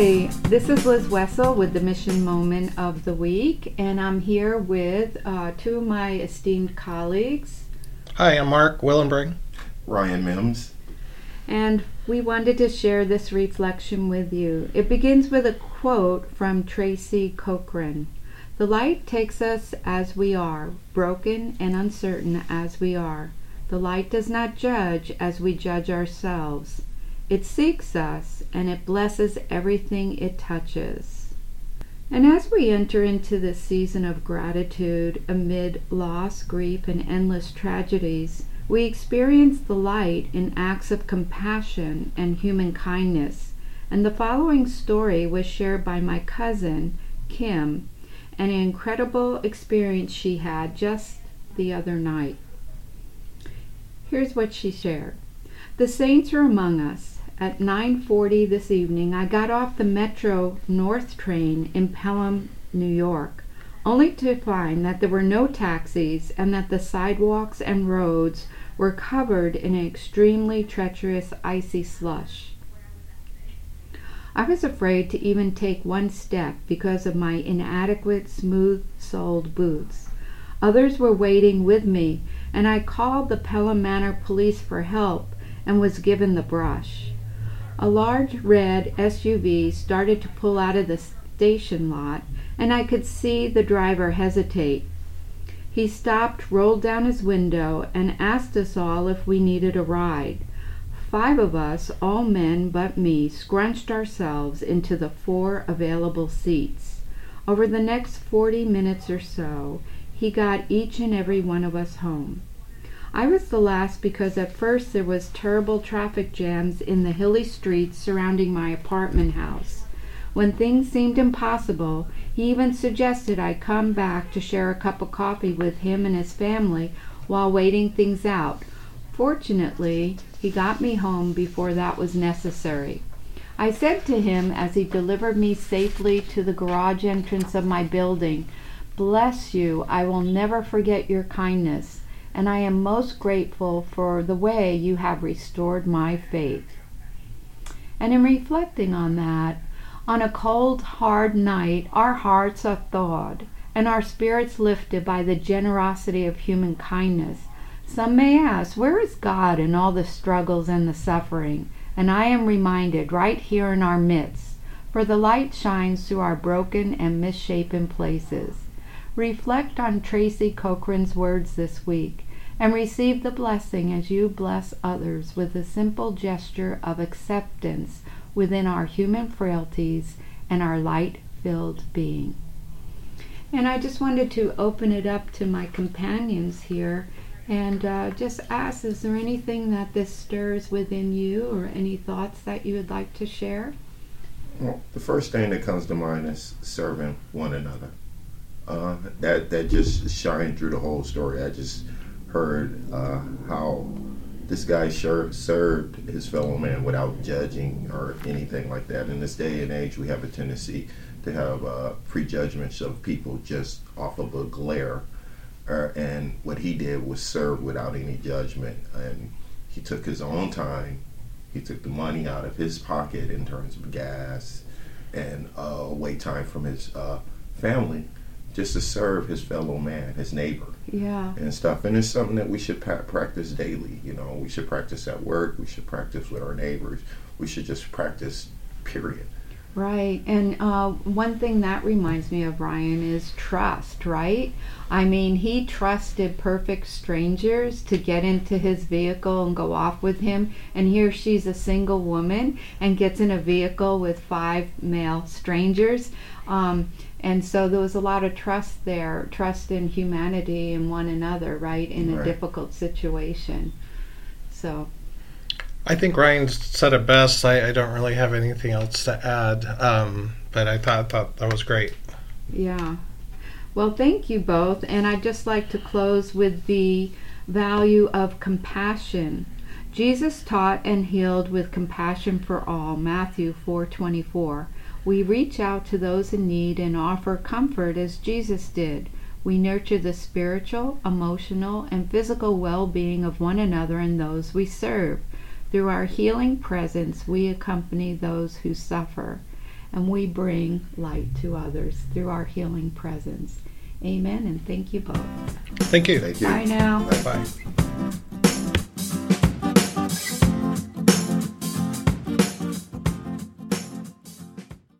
Hi, this is Liz Wessel with the Mission Moment of the Week, and I'm here with uh, two of my esteemed colleagues. Hi, I'm Mark Willenbring. Ryan Mims. And we wanted to share this reflection with you. It begins with a quote from Tracy Cochran The light takes us as we are, broken and uncertain as we are. The light does not judge as we judge ourselves. It seeks us and it blesses everything it touches. And as we enter into this season of gratitude amid loss, grief, and endless tragedies, we experience the light in acts of compassion and human kindness. And the following story was shared by my cousin, Kim, an incredible experience she had just the other night. Here's what she shared. The saints are among us at 9:40 this evening I got off the Metro North train in Pelham, New York, only to find that there were no taxis and that the sidewalks and roads were covered in an extremely treacherous icy slush. I was afraid to even take one step because of my inadequate smooth-soled boots. Others were waiting with me, and I called the Pelham Manor police for help and was given the brush. A large red SUV started to pull out of the station lot, and I could see the driver hesitate. He stopped, rolled down his window, and asked us all if we needed a ride. Five of us, all men but me, scrunched ourselves into the four available seats. Over the next forty minutes or so, he got each and every one of us home. I was the last because at first there was terrible traffic jams in the hilly streets surrounding my apartment house. When things seemed impossible, he even suggested I come back to share a cup of coffee with him and his family while waiting things out. Fortunately, he got me home before that was necessary. I said to him as he delivered me safely to the garage entrance of my building, Bless you, I will never forget your kindness and I am most grateful for the way you have restored my faith. And in reflecting on that, on a cold, hard night, our hearts are thawed and our spirits lifted by the generosity of human kindness. Some may ask, Where is God in all the struggles and the suffering? And I am reminded right here in our midst, for the light shines through our broken and misshapen places. Reflect on Tracy Cochran's words this week and receive the blessing as you bless others with a simple gesture of acceptance within our human frailties and our light filled being. And I just wanted to open it up to my companions here and uh, just ask is there anything that this stirs within you or any thoughts that you would like to share? Well, the first thing that comes to mind is serving one another. Uh, that that just shined through the whole story. I just heard uh, how this guy sure served his fellow man without judging or anything like that. In this day and age, we have a tendency to have uh, prejudgments of people just off of a glare. Uh, and what he did was serve without any judgment. And he took his own time. He took the money out of his pocket in terms of gas and uh, wait time from his uh, family just to serve his fellow man, his neighbor, yeah, and stuff. And it's something that we should pa- practice daily. You know, we should practice at work. We should practice with our neighbors. We should just practice. Period. Right. And uh, one thing that reminds me of Ryan is trust, right? I mean, he trusted perfect strangers to get into his vehicle and go off with him. And here she's a single woman and gets in a vehicle with five male strangers. Um, and so there was a lot of trust there, trust in humanity and one another, right, in right. a difficult situation. So. I think Ryan said it best. I, I don't really have anything else to add, um, but I thought thought that was great. Yeah. Well, thank you both, and I'd just like to close with the value of compassion. Jesus taught and healed with compassion for all. Matthew 4:24. We reach out to those in need and offer comfort as Jesus did. We nurture the spiritual, emotional, and physical well being of one another and those we serve. Through our healing presence, we accompany those who suffer. and we bring light to others through our healing presence. Amen, and thank you both. Thank you. Thank you. Bye now. Bye.